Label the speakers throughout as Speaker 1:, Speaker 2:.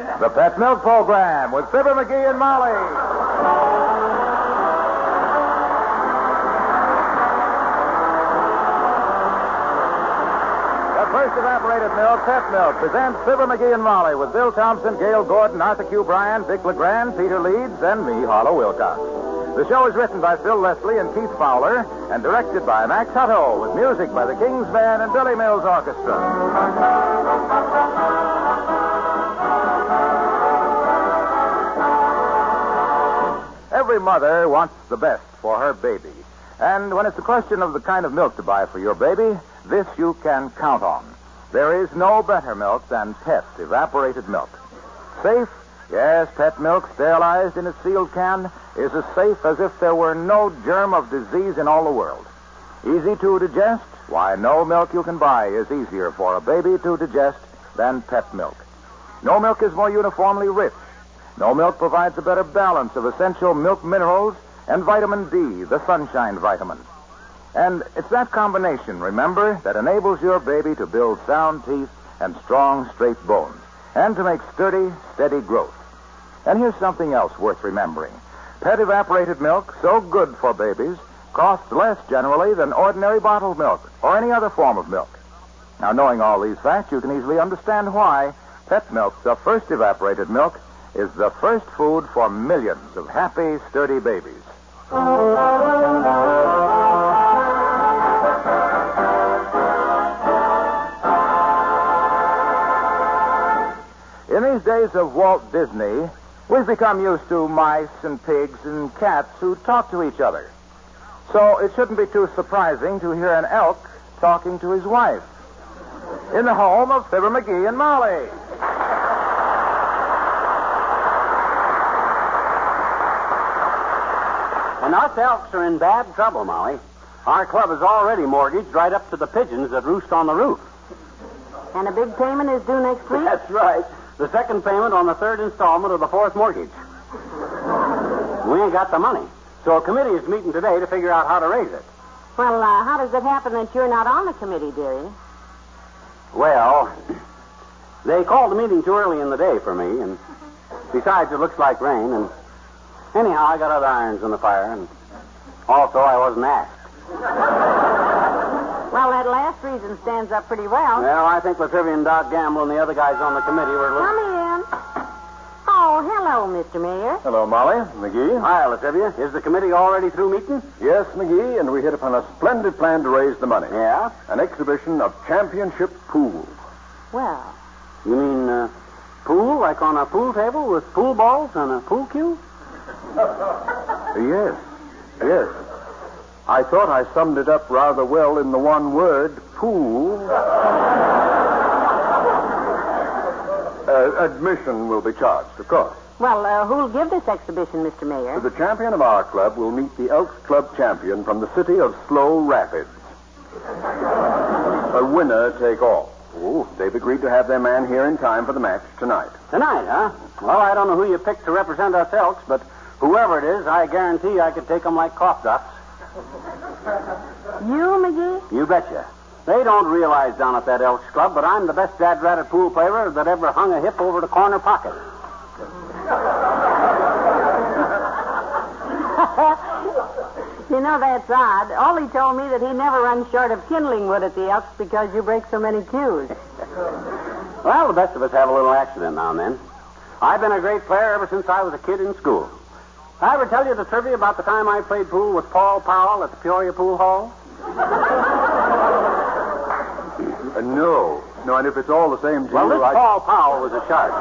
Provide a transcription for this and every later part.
Speaker 1: The Pet Milk Program with Fibber McGee and Molly. The first evaporated milk, Pet Milk, presents Fibber McGee and Molly with Bill Thompson, Gale Gordon, Arthur Q. Bryan, Dick LeGrand, Peter Leeds, and me, Harlow Wilcox. The show is written by Phil Leslie and Keith Fowler and directed by Max Hutto with music by the King's Band and Billy Mills Orchestra. Every mother wants the best for her baby. And when it's a question of the kind of milk to buy for your baby, this you can count on. There is no better milk than Pet evaporated milk. Safe? Yes, Pet milk, sterilized in a sealed can, is as safe as if there were no germ of disease in all the world. Easy to digest? Why, no milk you can buy is easier for a baby to digest than Pet milk. No milk is more uniformly rich. No milk provides a better balance of essential milk minerals and vitamin D, the sunshine vitamin. And it's that combination, remember, that enables your baby to build sound teeth and strong, straight bones, and to make sturdy, steady growth. And here's something else worth remembering. Pet evaporated milk, so good for babies, costs less generally than ordinary bottled milk or any other form of milk. Now, knowing all these facts, you can easily understand why Pet Milk, the first evaporated milk, is the first food for millions of happy, sturdy babies. In these days of Walt Disney, we've become used to mice and pigs and cats who talk to each other. So it shouldn't be too surprising to hear an elk talking to his wife. In the home of Fibber McGee and Molly.
Speaker 2: And us elks are in bad trouble, Molly. Our club is already mortgaged right up to the pigeons that roost on the roof.
Speaker 3: And a big payment is due next week?
Speaker 2: That's right. The second payment on the third installment of the fourth mortgage. We ain't got the money. So a committee is meeting today to figure out how to raise it.
Speaker 3: Well, uh, how does it happen that you're not on the committee, dearie?
Speaker 2: Well, they called the meeting too early in the day for me, and besides, it looks like rain, and anyhow, I got other irons in the fire, and also I wasn't asked.
Speaker 3: Well, that last reason stands up pretty well.
Speaker 2: Well, I think La Trivia and Doc Gamble and the other guys on the committee were a little...
Speaker 3: Come in. Oh, hello, Mr. Mayor.
Speaker 1: Hello, Molly. McGee.
Speaker 2: Hi, La Trivia. Is the committee already through meeting?
Speaker 4: Yes, McGee, and we hit upon a splendid plan to raise the money.
Speaker 2: Yeah?
Speaker 4: An exhibition of championship pool.
Speaker 3: Well,
Speaker 2: You mean uh, pool, like on a pool table with pool balls and a pool cue?
Speaker 4: Yes, yes. I thought I summed it up rather well in the one word, pool. Uh, admission will be charged, of course.
Speaker 3: well, uh, who'll give this exhibition, Mr. Mayor?
Speaker 4: The champion of our club will meet the Elks Club champion from the city of Slow Rapids. A winner take all. Oh, they've agreed to have their man here in time for the match tonight.
Speaker 2: Tonight, huh? Well, I don't know who you picked to represent us elks, but whoever it is, I guarantee I could take 'em like cough drops.
Speaker 3: You, McGee?
Speaker 2: You betcha. They don't realize down at that Elks Club, but I'm the best dad ratted pool player that ever hung a hip over the corner pocket.
Speaker 3: You know, that's odd. Ole told me that he never runs short of kindling wood at the Elks because you break so many cues.
Speaker 2: Well, the best of us have a little accident now and then. I've been a great player ever since I was a kid in school. I ever tell you the trivia about the time I played pool with Paul Powell at the Peoria Pool Hall?
Speaker 4: Uh, no. No, and if it's all the same to
Speaker 2: Well,
Speaker 4: you,
Speaker 2: this
Speaker 4: I...
Speaker 2: Paul Powell was a shark.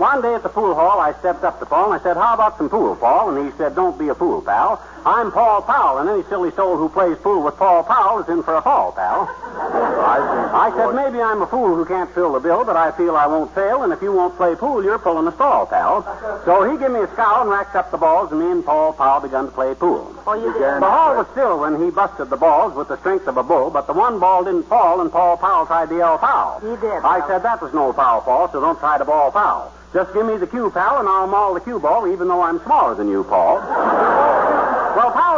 Speaker 2: One day at the pool hall, I stepped up to Paul and I said, How about some pool, Paul? And he said, Don't be a fool, pal. I'm Paul Powell, and any silly soul who plays pool with Paul Powell is in for a fall, pal.
Speaker 4: I.
Speaker 2: I said, maybe I'm a fool who can't fill the bill, but I feel I won't fail, and if you won't play pool, you're pulling a stall, pal. So he gave me a scowl and racked up the balls, and me and Paul Powell begun to play pool.
Speaker 3: Oh, you did?
Speaker 2: The hall was still when he busted the balls with the strength of a bull, but the one ball didn't fall, and Paul Powell tried to yell foul.
Speaker 3: He did.
Speaker 2: I said that was no foul ball, so don't try to ball foul. Just give me the cue, pal, and I'll maul the cue ball, even though I'm smaller than you, Paul.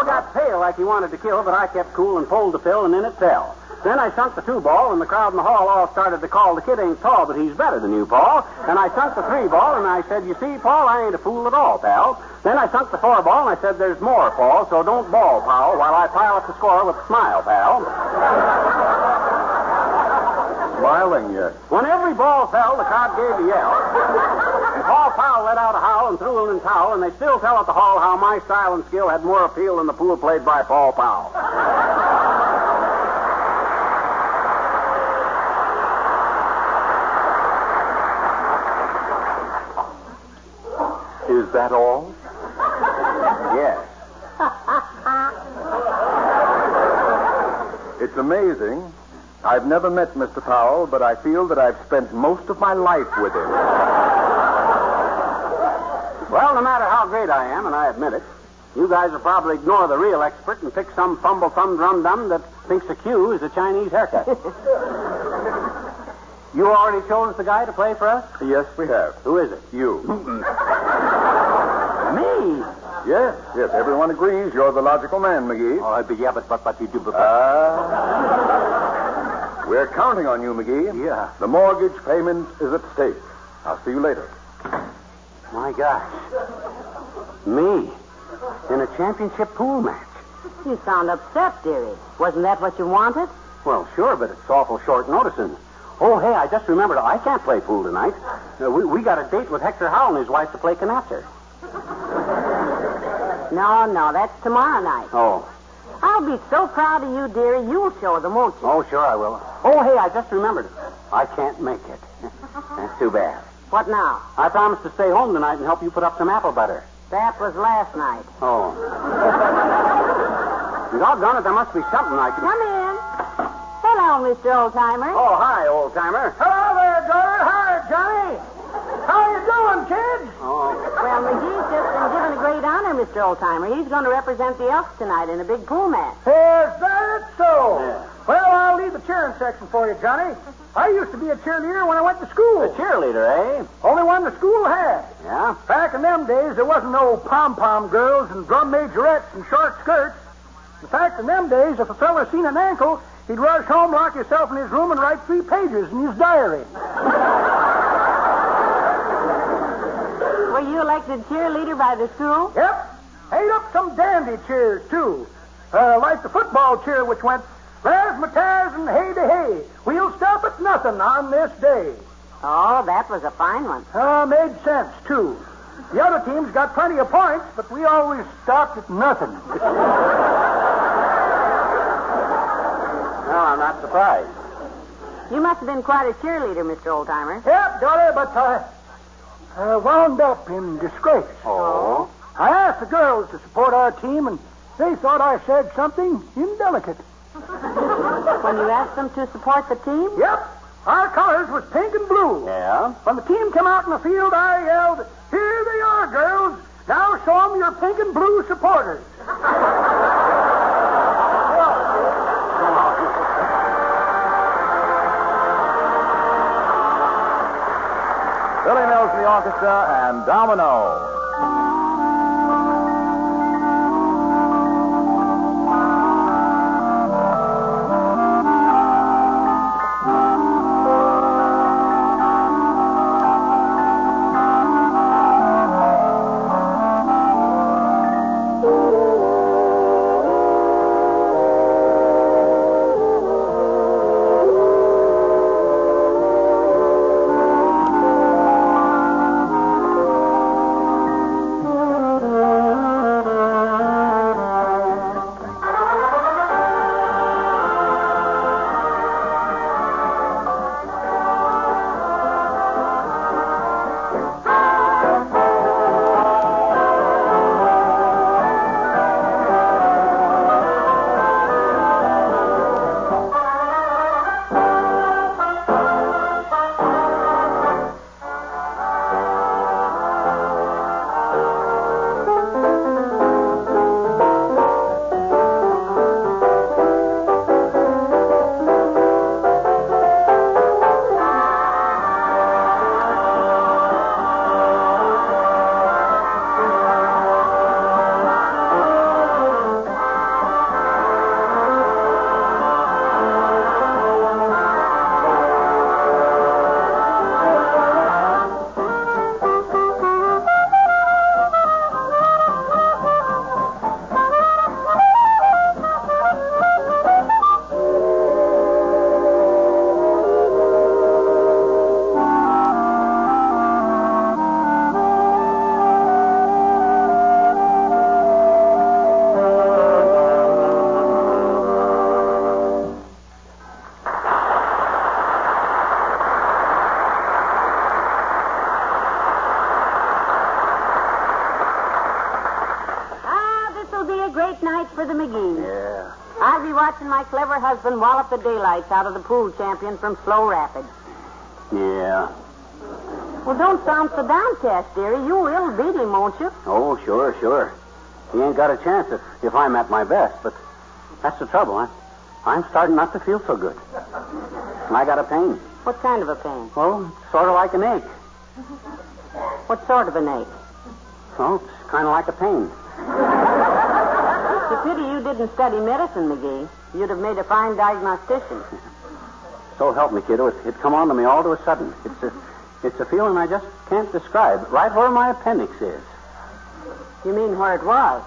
Speaker 2: got pale like he wanted to kill, but I kept cool and pulled the fill, and in it fell. Then I sunk the two ball, and the crowd in the hall all started to call, the kid ain't tall, but he's better than you, Paul. And I sunk the three ball, and I said, you see, Paul, I ain't a fool at all, pal. Then I sunk the four ball, and I said, there's more, Paul, so don't ball, pal, while I pile up the score with a smile, pal.
Speaker 4: Smiling yet.
Speaker 2: When every ball fell, the crowd gave a yell. Powell let out a howl and threw in a towel, and they still tell at the hall how my style and skill had more appeal than the pool played by Paul Powell.
Speaker 4: Is that all?
Speaker 2: Yes.
Speaker 4: It's amazing. I've never met Mr. Powell, but I feel that I've spent most of my life with him.
Speaker 2: Well, no matter how great I am, and I admit it, you guys will probably ignore the real expert and pick some fumble thumb drum dum that thinks a Q is a Chinese haircut. you already chose the guy to play for us?
Speaker 4: Yes, we have.
Speaker 2: Who is it?
Speaker 4: You.
Speaker 2: Me?
Speaker 4: yes, yes. Everyone agrees you're the logical man, McGee.
Speaker 2: Oh, but yeah, but but but you do. But,
Speaker 4: Ah. we're counting on you, McGee.
Speaker 2: Yeah.
Speaker 4: The mortgage payment is at stake. I'll see you later.
Speaker 2: My gosh, me in a championship pool match.
Speaker 3: You sound upset, dearie. Wasn't that what you wanted?
Speaker 2: Well, sure, but it's awful short notice. And oh, hey, I just remembered I can't play pool tonight. Uh, we we got a date with Hector Howell and his wife to play canasta.
Speaker 3: No, no, that's tomorrow night.
Speaker 2: Oh,
Speaker 3: I'll be so proud of you, dearie. You'll show them, won't you?
Speaker 2: oh, sure I will. Oh, hey, I just remembered. I can't make it. That's too bad.
Speaker 3: What now?
Speaker 2: I promised to stay home tonight and help you put up some apple butter.
Speaker 3: That was last night.
Speaker 2: Oh. Doggone it, there must be something I can.
Speaker 3: Come in. Hello, Mr. Oldtimer.
Speaker 2: Oh, hi, old timer.
Speaker 5: Hello there, daughter. Hi, Johnny. How are you doing, kids?
Speaker 2: Oh,
Speaker 3: Well, McGee's just been given a great honor, Mr. Oldtimer. He's going to represent the Elks tonight in a big pool match.
Speaker 5: Is that so?
Speaker 2: Yeah.
Speaker 5: Well, I'll leave the cheering section for you, Johnny. I used to be a cheerleader when I went to school.
Speaker 2: a cheerleader, eh?
Speaker 5: Only one the school had.
Speaker 2: Yeah.
Speaker 5: Back in them days, there wasn't no pom-pom girls and drum majorettes and short skirts. In fact, in them days, if a fella seen an ankle, he'd rush home, lock himself in his room, and write three pages in his diary.
Speaker 3: Were you elected cheerleader by the school?
Speaker 5: Yep. Ate up some dandy cheers, too. Uh, like the football cheer, which went, Razzmatazz and hey to hey. We'll stop at nothing on this day.
Speaker 3: Oh, that was a fine one.
Speaker 5: Uh, made sense, too. The other teams got plenty of points, but we always stopped at nothing.
Speaker 2: Well, I'm not surprised.
Speaker 3: You must have been quite a cheerleader, Mr. Oldtimer.
Speaker 5: yep, daughter, but I uh, wound up in disgrace.
Speaker 2: Oh.
Speaker 5: I asked the girls to support our team, and they thought I said something indelicate.
Speaker 3: When you asked them to support the team?
Speaker 5: Yep, our colors was pink and blue.
Speaker 2: Yeah?
Speaker 5: When the team came out in the field, I yelled, Here they are, girls. Now show them your pink and blue supporters.
Speaker 1: Billy Mills and the orchestra and Domino.
Speaker 3: My husband wallop the daylights out of the pool champion from Slow Rapids.
Speaker 2: Yeah.
Speaker 3: Well, don't sound so downcast, dearie. You will beat him, won't you?
Speaker 2: Oh, sure, sure. He ain't got a chance if, if I'm at my best, but that's the trouble. I, I'm starting not to feel so good. I got a pain.
Speaker 3: What kind of a pain?
Speaker 2: Well, it's sort of like an ache.
Speaker 3: What sort of an ache?
Speaker 2: Oh, it's kind of like a pain.
Speaker 3: It's a pity you didn't study medicine, McGee. You'd have made a fine diagnostician.
Speaker 2: So help me, kiddo. It, it come on to me all of a sudden. It's a, it's a feeling I just can't describe. Right where my appendix is.
Speaker 3: You mean where it was?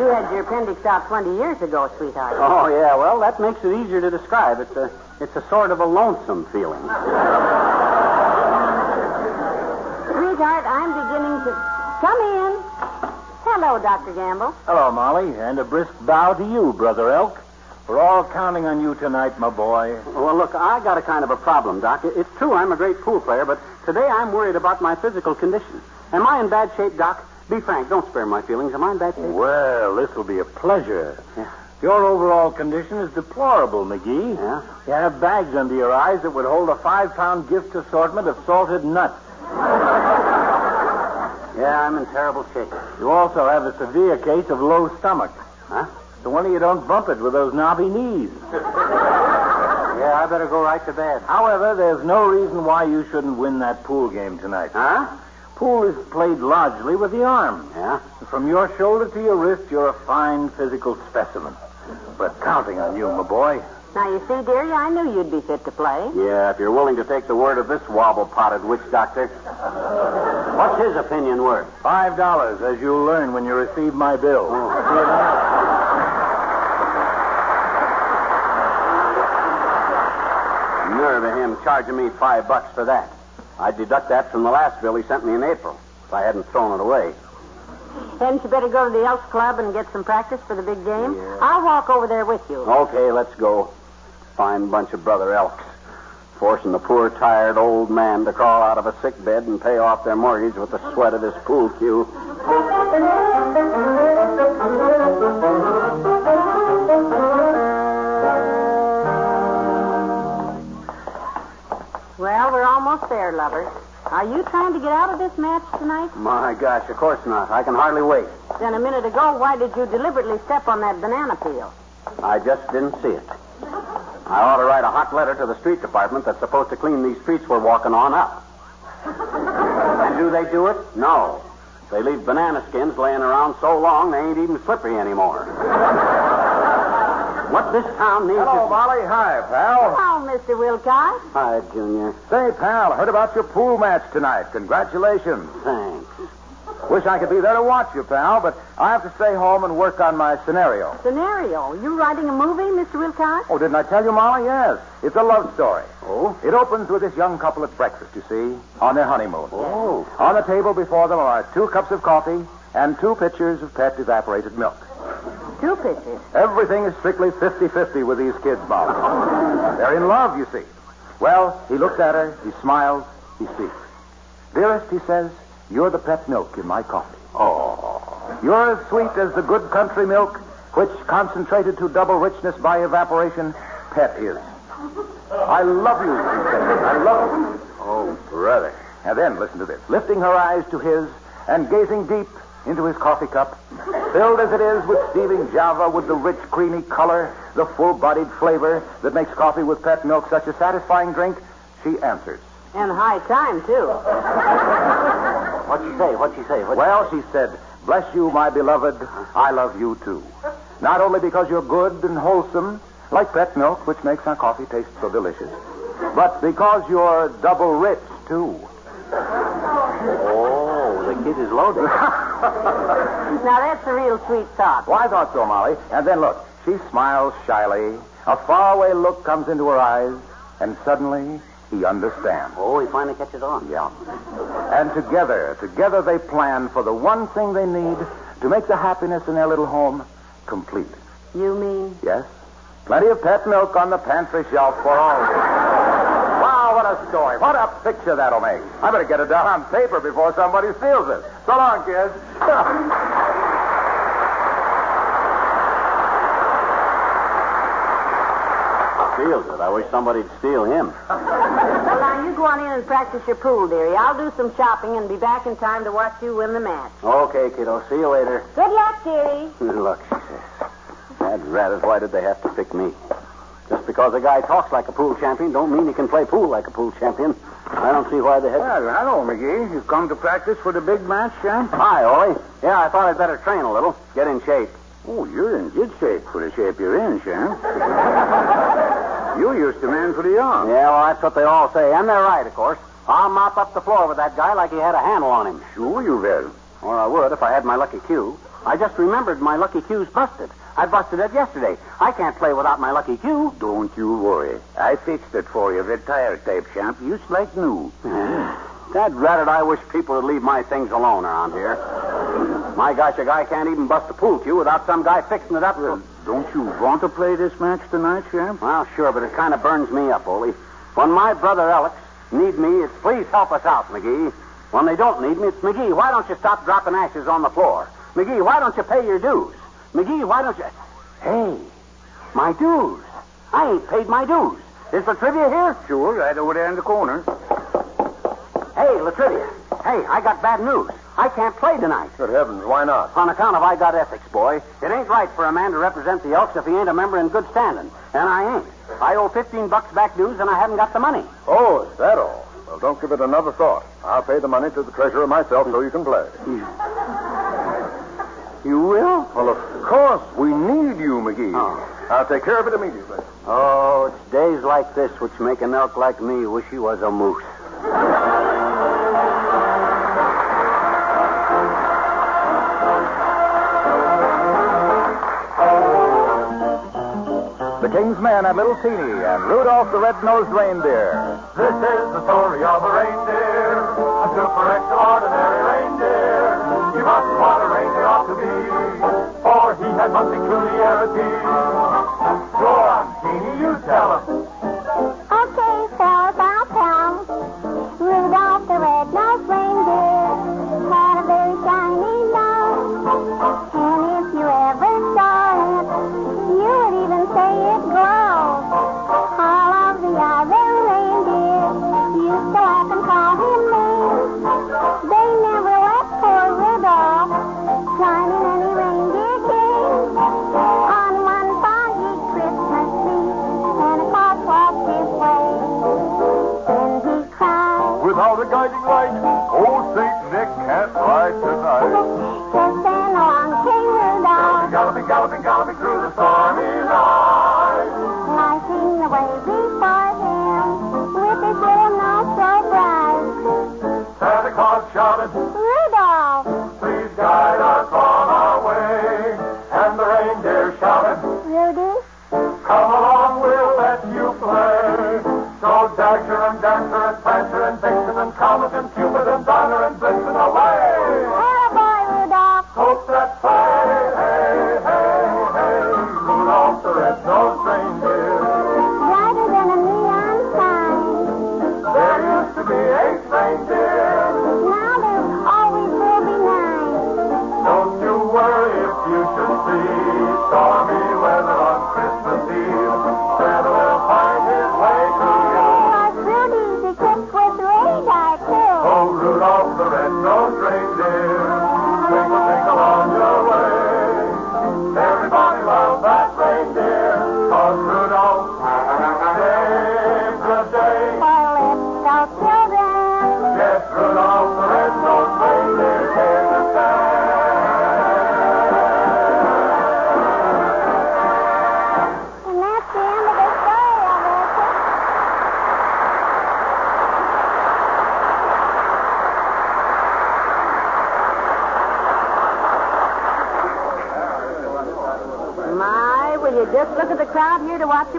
Speaker 3: you had your appendix out 20 years ago, sweetheart.
Speaker 2: Oh, yeah. Well, that makes it easier to describe. It's a, it's a sort of a lonesome feeling.
Speaker 3: Sweetheart, I'm beginning to. Come in. Hello, Dr. Gamble.
Speaker 6: Hello, Molly, and a brisk bow to you, Brother Elk. We're all counting on you tonight, my boy.
Speaker 2: Well, look, I got a kind of a problem, Doc. It's true I'm a great pool player, but today I'm worried about my physical condition. Am I in bad shape, Doc? Be frank. Don't spare my feelings. Am I in bad shape?
Speaker 6: Well, this will be a pleasure.
Speaker 2: Yeah.
Speaker 6: Your overall condition is deplorable, McGee.
Speaker 2: Yeah?
Speaker 6: You have bags under your eyes that would hold a five pound gift assortment of salted nuts.
Speaker 2: Yeah, I'm in terrible shape.
Speaker 6: You also have a severe case of low stomach.
Speaker 2: Huh?
Speaker 6: So when you don't bump it with those knobby knees.
Speaker 2: Yeah, I better go right to bed.
Speaker 6: However, there's no reason why you shouldn't win that pool game tonight.
Speaker 2: Huh?
Speaker 6: Pool is played largely with the arm.
Speaker 2: Yeah?
Speaker 6: From your shoulder to your wrist, you're a fine physical specimen. We're counting on you, my boy.
Speaker 3: Now, you see, dearie, I knew you'd be fit to play.
Speaker 2: Yeah, if you're willing to take the word of this wobble-potted witch doctor. What's his opinion worth?
Speaker 6: Five dollars, as you'll learn when you receive my bill. See.
Speaker 2: Nerve of him charging me five bucks for that. I'd deduct that from the last bill he sent me in April if I hadn't thrown it away.
Speaker 3: Hadn't you better go to the Elks Club and get some practice for the big game? I'll walk over there with you.
Speaker 2: Okay, let's go. Fine bunch of brother elks. Forcing the poor, tired old man to crawl out of a sick bed and pay off their mortgage with the sweat of his pool cue.
Speaker 3: Well, we're almost there, lovers. Are you trying to get out of this match tonight?
Speaker 2: My gosh, of course not. I can hardly wait.
Speaker 3: Then a minute ago, why did you deliberately step on that banana peel?
Speaker 2: I just didn't see it. I ought to write a hot letter to the street department that's supposed to clean these streets we're walking on up. and do they do it? No. They leave banana skins laying around so long they ain't even slippery anymore. what this town needs
Speaker 1: Hello,
Speaker 2: is...
Speaker 1: Molly. Hi, pal.
Speaker 3: Oh, Hello, Mr. Wilcox.
Speaker 2: Hi, Junior.
Speaker 1: Say, pal, heard about your pool match tonight. Congratulations.
Speaker 2: Thanks.
Speaker 1: Wish I could be there to watch you, pal, but I have to stay home and work on my scenario.
Speaker 3: Scenario. You writing a movie, Mr. Wilcox?
Speaker 1: Oh, didn't I tell you, Molly? Yes. It's a love story.
Speaker 2: Oh?
Speaker 1: It opens with this young couple at breakfast, you see, on their honeymoon.
Speaker 2: Oh.
Speaker 1: On the table before them are two cups of coffee and two pitchers of pet evaporated milk.
Speaker 3: Two pitchers?
Speaker 1: Everything is strictly 50-50 with these kids, Molly. They're in love, you see. Well, he looks at her, he smiles, he speaks. Dearest, he says, you're the pet milk in my coffee.
Speaker 2: Oh.
Speaker 1: You're as sweet as the good country milk, which, concentrated to double richness by evaporation, pet is. I love you, says. I love you.
Speaker 2: Oh, brother.
Speaker 1: And then, listen to this. Lifting her eyes to his and gazing deep into his coffee cup, filled as it is with steaming Java with the rich, creamy color, the full-bodied flavor that makes coffee with pet milk such a satisfying drink, she answers.
Speaker 3: And high time, too.
Speaker 2: What'd she say? What'd she say? What'd
Speaker 1: Well, she said, bless you, my beloved. I love you, too. Not only because you're good and wholesome, like pet milk, which makes our coffee taste so delicious, but because you're double rich, too.
Speaker 2: Oh, the kid is loaded.
Speaker 3: Now, that's a real sweet thought.
Speaker 1: Well, I thought so, Molly. And then look, she smiles shyly. A faraway look comes into her eyes, and suddenly he understands.
Speaker 2: oh, he finally catches on.
Speaker 1: Yeah. And together, together they plan for the one thing they need to make the happiness in their little home complete.
Speaker 3: You mean?
Speaker 1: Yes? Plenty of pet milk on the pantry shelf for all. wow, what a story. What a picture that'll make. I better get it down on paper before somebody steals it. So long, kids.
Speaker 2: feels it. I wish somebody'd steal him.
Speaker 3: Well, now you go on in and practice your pool, dearie. I'll do some shopping and be back in time to watch you win the match.
Speaker 2: Okay, kiddo. See you later.
Speaker 3: Good luck, dearie.
Speaker 2: Good luck, she says. That rat why did they have to pick me? Just because a guy talks like a pool champion don't mean he can play pool like a pool champion. I don't see why they had.
Speaker 6: Well, hello, McGee. You've come to practice for the big match, Champ?
Speaker 2: Hi, Ole. Yeah, I thought I'd better train a little, get in shape.
Speaker 6: Oh, you're in good shape for the shape you're in, Champ. you used to man for the young.
Speaker 2: Yeah, well, that's what they all say, and they're right, of course. I'll mop up the floor with that guy like he had a handle on him.
Speaker 6: Sure you will.
Speaker 2: Or I would if I had my lucky cue. I just remembered my lucky cue's busted. I busted it yesterday. I can't play without my lucky cue.
Speaker 6: Don't you worry. I fixed it for you. The tire tape, Champ. Just like new.
Speaker 2: Dad ratted I wish people would leave my things alone around here. My gosh, a guy can't even bust a pool cue without some guy fixing it up.
Speaker 6: Well, don't you want to play this match tonight, Champ?
Speaker 2: Well, sure, but it kind of burns me up, Ole. When my brother Elks need me, it's please help us out, McGee. When they don't need me, it's McGee, why don't you stop dropping ashes on the floor? McGee, why don't you pay your dues? McGee, why don't you... Hey, my dues. I ain't paid my dues. Is La Trivia here?
Speaker 6: Sure, right over there in the corner.
Speaker 2: Hey, La Trivia. Hey, I got bad news. I can't play tonight.
Speaker 4: Good heavens, why not?
Speaker 2: On account of I got ethics, boy. It ain't right for a man to represent the Elks if he ain't a member in good standing. And I ain't. I owe 15 bucks back dues and I haven't got the money.
Speaker 4: Oh, is that all? Well, don't give it another thought. I'll pay the money to the treasurer myself so you can play.
Speaker 2: You will?
Speaker 4: Well, of course, we need you, McGee.
Speaker 2: Oh.
Speaker 4: I'll take care of it immediately.
Speaker 2: Oh, it's days like this which make an elk like me wish he was a moose.
Speaker 1: King's Men and Little Teeny and Rudolph the Red-Nosed Reindeer.
Speaker 7: This is the story of a reindeer, a super extraordinary reindeer. He wasn't what a reindeer ought to be, for he had one peculiarity. Go on, Teeny, you tell.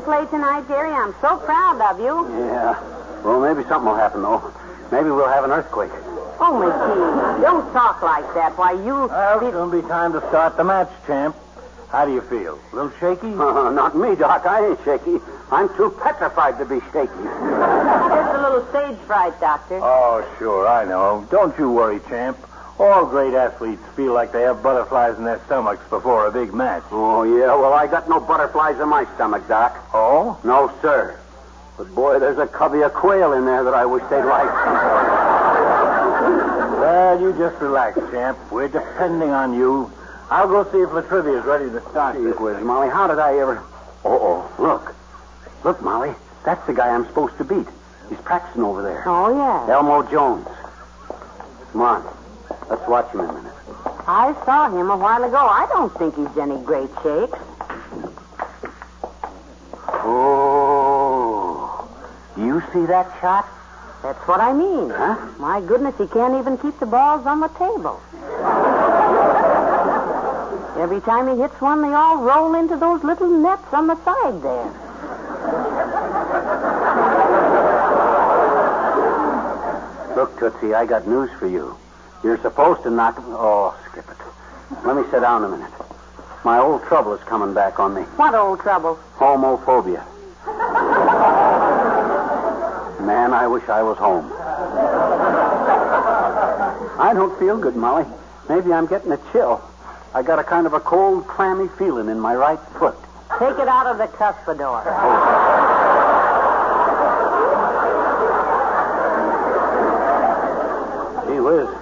Speaker 8: You
Speaker 7: play
Speaker 3: tonight, Jerry? I'm so proud of you.
Speaker 2: Yeah. Well, maybe something will happen, though. Maybe we'll have an earthquake.
Speaker 3: Oh, McGee, don't talk like that. Why, you...
Speaker 6: Well, it's going to be time to start the match, champ. How do you feel? A little shaky?
Speaker 2: Uh, not me, Doc. I ain't shaky. I'm too petrified to be shaky.
Speaker 3: Just a little stage fright, Doctor.
Speaker 6: Oh, sure, I know. Don't you worry, champ. All great athletes feel like they have butterflies in their stomachs before a big match.
Speaker 2: Oh, yeah. Well, I got no butterflies in my stomach, Doc.
Speaker 6: Oh?
Speaker 2: No, sir. But boy, there's a covey of quail in there that I wish they'd like.
Speaker 6: Well, you just relax, champ. We're depending on you. I'll go see if La Trivia is ready to start.
Speaker 2: Gee whiz, Molly, how did I ever... Oh, oh, look. Look, Molly. That's the guy I'm supposed to beat. He's practicing over there.
Speaker 3: Oh, yeah.
Speaker 2: Elmo Jones. Come on. Let's watch him a minute.
Speaker 3: I saw him a while ago. I don't think he's any great shape.
Speaker 2: Oh. You see that shot?
Speaker 3: That's what I mean.
Speaker 2: Huh?
Speaker 3: My goodness, he can't even keep the balls on the table. Every time he hits one, they all roll into those little nets on the side there.
Speaker 2: Look, Tootsie, I got news for you. You're supposed to knock him. Oh, skip it. Let me sit down a minute. My old trouble is coming back on me.
Speaker 3: What old trouble?
Speaker 2: Homophobia. Man, I wish I was home. I don't feel good, Molly. Maybe I'm getting a chill. I got a kind of a cold, clammy feeling in my right foot.
Speaker 3: Take it out of the cuspidor.
Speaker 2: Gee whiz.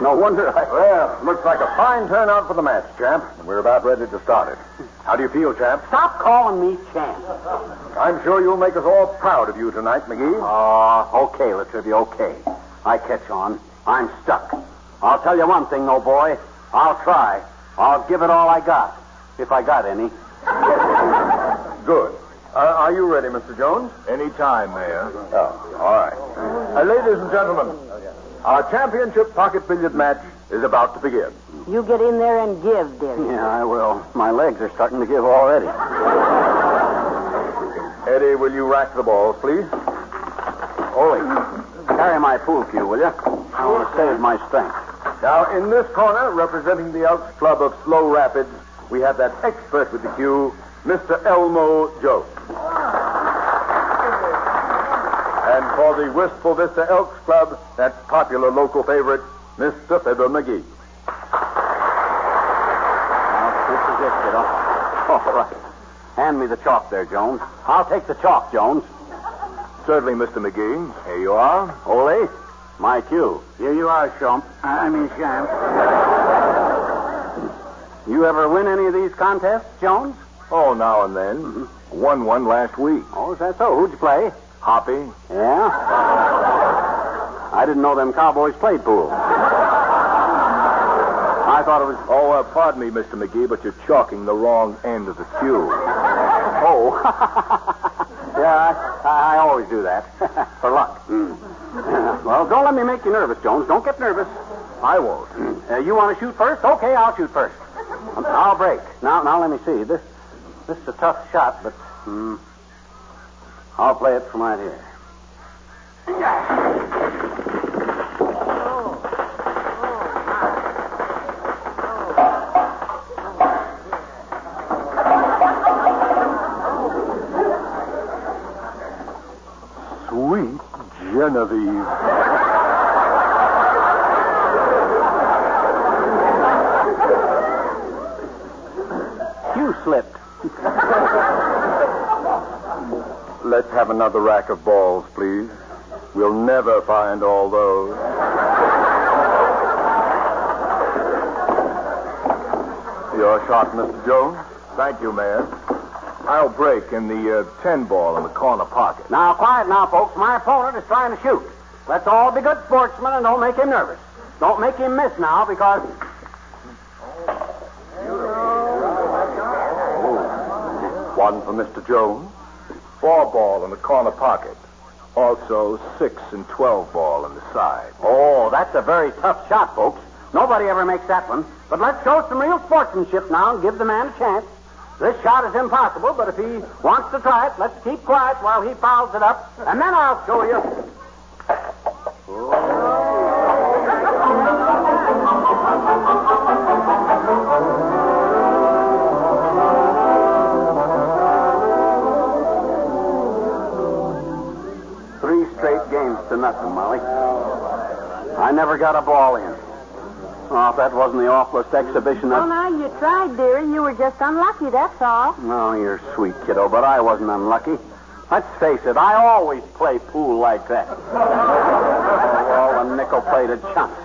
Speaker 2: No wonder I.
Speaker 4: Well, looks like a fine turnout for the match, champ. We're about ready to start it. How do you feel, champ?
Speaker 2: Stop calling me champ.
Speaker 4: I'm sure you'll make us all proud of you tonight, McGee.
Speaker 2: Oh, okay, La Trivia, okay. I catch on. I'm stuck. I'll tell you one thing, though, boy. I'll try. I'll give it all I got. If I got any.
Speaker 4: Good. Uh, are you ready, Mr. Jones?
Speaker 6: Any time, Mayor.
Speaker 4: Oh, all right. Uh, ladies and gentlemen, our championship pocket billiard match is about to begin.
Speaker 3: You get in there and give, dearie.
Speaker 2: Yeah, I will. My legs are starting to give already.
Speaker 4: Eddie, will you rack the balls, please?
Speaker 2: Ole, carry my pool cue, will you? I want to save my strength.
Speaker 4: Now, in this corner, representing the Elks Club of Slow Rapids, we have that expert with the cue, Mr. Elmo Jones. And for the Wistful Vista Elks Club, that popular local favorite, Mr. Fibber McGee.
Speaker 2: Now, this is it, kiddo. All right. Hand me the chalk there, Jones. I'll take the chalk, Jones.
Speaker 6: Certainly, Mr. McGee. Here you are.
Speaker 2: Ole, my cue.
Speaker 5: Here you are, Shump. I mean, Champ.
Speaker 2: You ever win any of these contests, Jones?
Speaker 6: Oh, now and then. Won one last week.
Speaker 2: Oh, is that so? Who'd you play?
Speaker 6: Hoppy.
Speaker 2: Yeah? I didn't know them cowboys played pool. I thought it was.
Speaker 6: Oh, uh, pardon me, Mr. McGee, but you're chalking the wrong end of the cue.
Speaker 2: Oh. yeah, I, I always do that. For luck. well, don't let me make you nervous, Jones. Don't get nervous.
Speaker 6: I won't.
Speaker 2: Uh, you want to shoot first? Okay, I'll shoot first. I'll break. Now, now, let me see. This, this is a tough shot, but hmm, I'll play it from right here.
Speaker 4: Sweet Genevieve.
Speaker 2: You slipped.
Speaker 4: Let's have another rack of balls, please. We'll never find all those. Your shot, Mr. Jones.
Speaker 6: Thank you, Mayor. I'll break in the uh, 10 ball in the corner pocket.
Speaker 2: Now, quiet now, folks. My opponent is trying to shoot. Let's all be good sportsmen and don't make him nervous. Don't make him miss now because.
Speaker 4: One for Mr. Jones.
Speaker 6: Four ball in the corner pocket. Also, 6 and 12 ball in the side.
Speaker 2: Oh, that's a very tough shot, folks. Nobody ever makes that one. But let's show some real sportsmanship now and give the man a chance. This shot is impossible, but if he wants to try it, let's keep quiet while he fouls it up, and then I'll show you. Three nothing, Molly. I never got a ball in. Oh, if that wasn't the awfulest exhibition
Speaker 3: Well,
Speaker 2: I've...
Speaker 3: now, you tried, dearie. You were just unlucky, that's all.
Speaker 2: No, you're sweet, kiddo, but I wasn't unlucky. Let's face it, I always play pool like that. oh, all the nickel-plated chumps.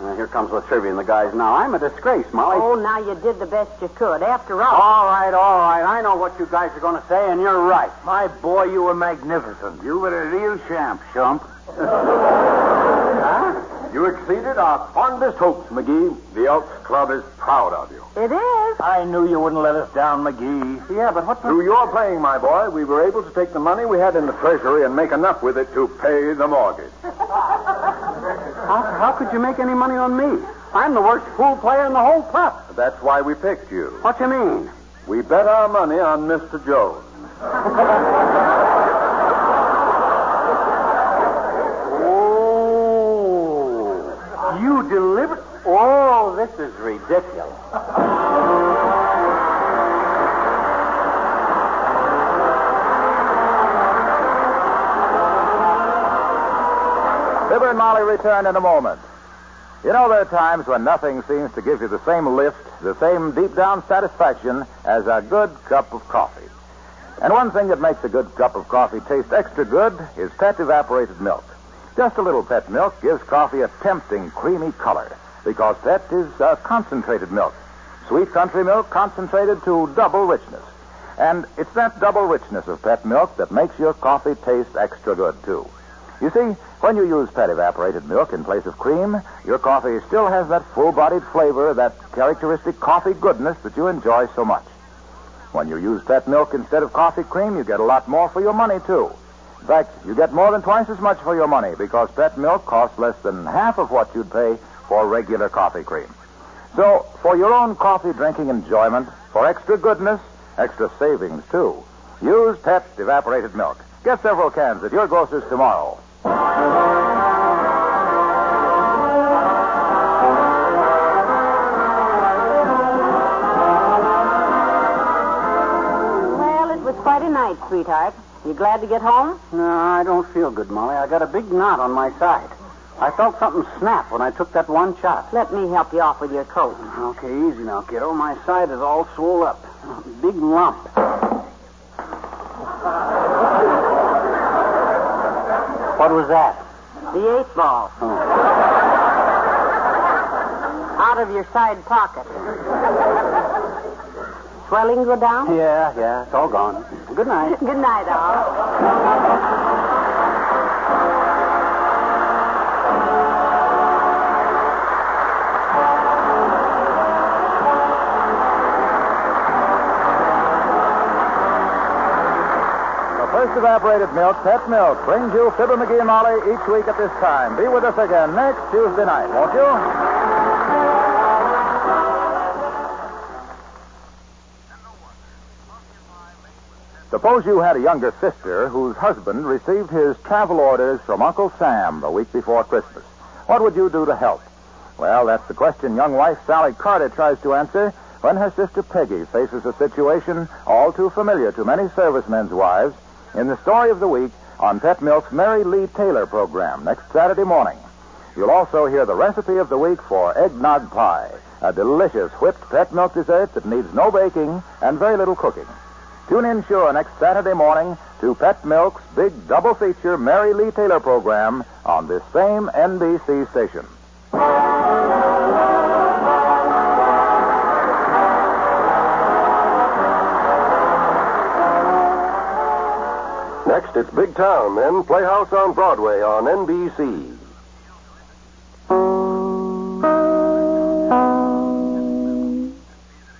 Speaker 2: Uh, here comes La Trivia and the guys now. I'm a disgrace, Molly.
Speaker 3: Oh, now you did the best you could. After all.
Speaker 2: All right, all right. I know what you guys are going to say, and you're right.
Speaker 6: My boy, you were magnificent. You were a real champ, chump.
Speaker 4: You exceeded our fondest hopes, McGee. The Elks Club is proud of you.
Speaker 3: It is.
Speaker 6: I knew you wouldn't let us down, McGee.
Speaker 2: Yeah, but what.
Speaker 4: Through your playing, my boy, we were able to take the money we had in the treasury and make enough with it to pay the mortgage.
Speaker 2: How, how could you make any money on me? I'm the worst pool player in the whole club.
Speaker 4: That's why we picked you.
Speaker 2: What do you mean?
Speaker 4: We bet our money on Mr. Jones.
Speaker 2: Oh, you delivered... Oh, this is ridiculous.
Speaker 1: Fibber and Molly return in a moment. You know, there are times when nothing seems to give you the same lift, the same deep down satisfaction as a good cup of coffee. And one thing that makes a good cup of coffee taste extra good is pet evaporated milk. Just a little pet milk gives coffee a tempting, creamy color because pet is uh, concentrated milk. Sweet country milk concentrated to double richness. And it's that double richness of pet milk that makes your coffee taste extra good, too. You see, when you use pet evaporated milk in place of cream, your coffee still has that full bodied flavor, that characteristic coffee goodness that you enjoy so much. When you use pet milk instead of coffee cream, you get a lot more for your money, too. In fact, you get more than twice as much for your money because pet milk costs less than half of what you'd pay for regular coffee cream. So, for your own coffee drinking enjoyment, for extra goodness, extra savings, too, use pet evaporated milk. Get several cans at your grocer's tomorrow.
Speaker 3: Well, it was quite a night, sweetheart. You glad to get home?
Speaker 2: No, I don't feel good, Molly. I got a big knot on my side. I felt something snap when I took that one shot.
Speaker 3: Let me help you off with your coat.
Speaker 2: Okay, easy now, kiddo. My side is all swole up. Big lump. What was that?
Speaker 3: The eight ball. Oh. Out of your side pocket. Swelling go down?
Speaker 2: Yeah, yeah, it's all gone. Good night.
Speaker 3: Good night, all.
Speaker 1: The first evaporated milk, Pet Milk, brings you Fibber McGee and Molly each week at this time. Be with us again next Tuesday night, won't you? Suppose you had a younger sister whose husband received his travel orders from Uncle Sam the week before Christmas. What would you do to help? Well, that's the question young wife Sally Carter tries to answer when her sister Peggy faces a situation all too familiar to many servicemen's wives in the story of the week on Pet Milk's Mary Lee Taylor program next Saturday morning. You'll also hear the recipe of the week for eggnog pie, a delicious whipped pet milk dessert that needs no baking and very little cooking. Tune in sure next Saturday morning to Pet Milk's big double feature Mary Lee Taylor program on this same NBC station.
Speaker 4: Next, it's Big Town, then Playhouse on Broadway on NBC.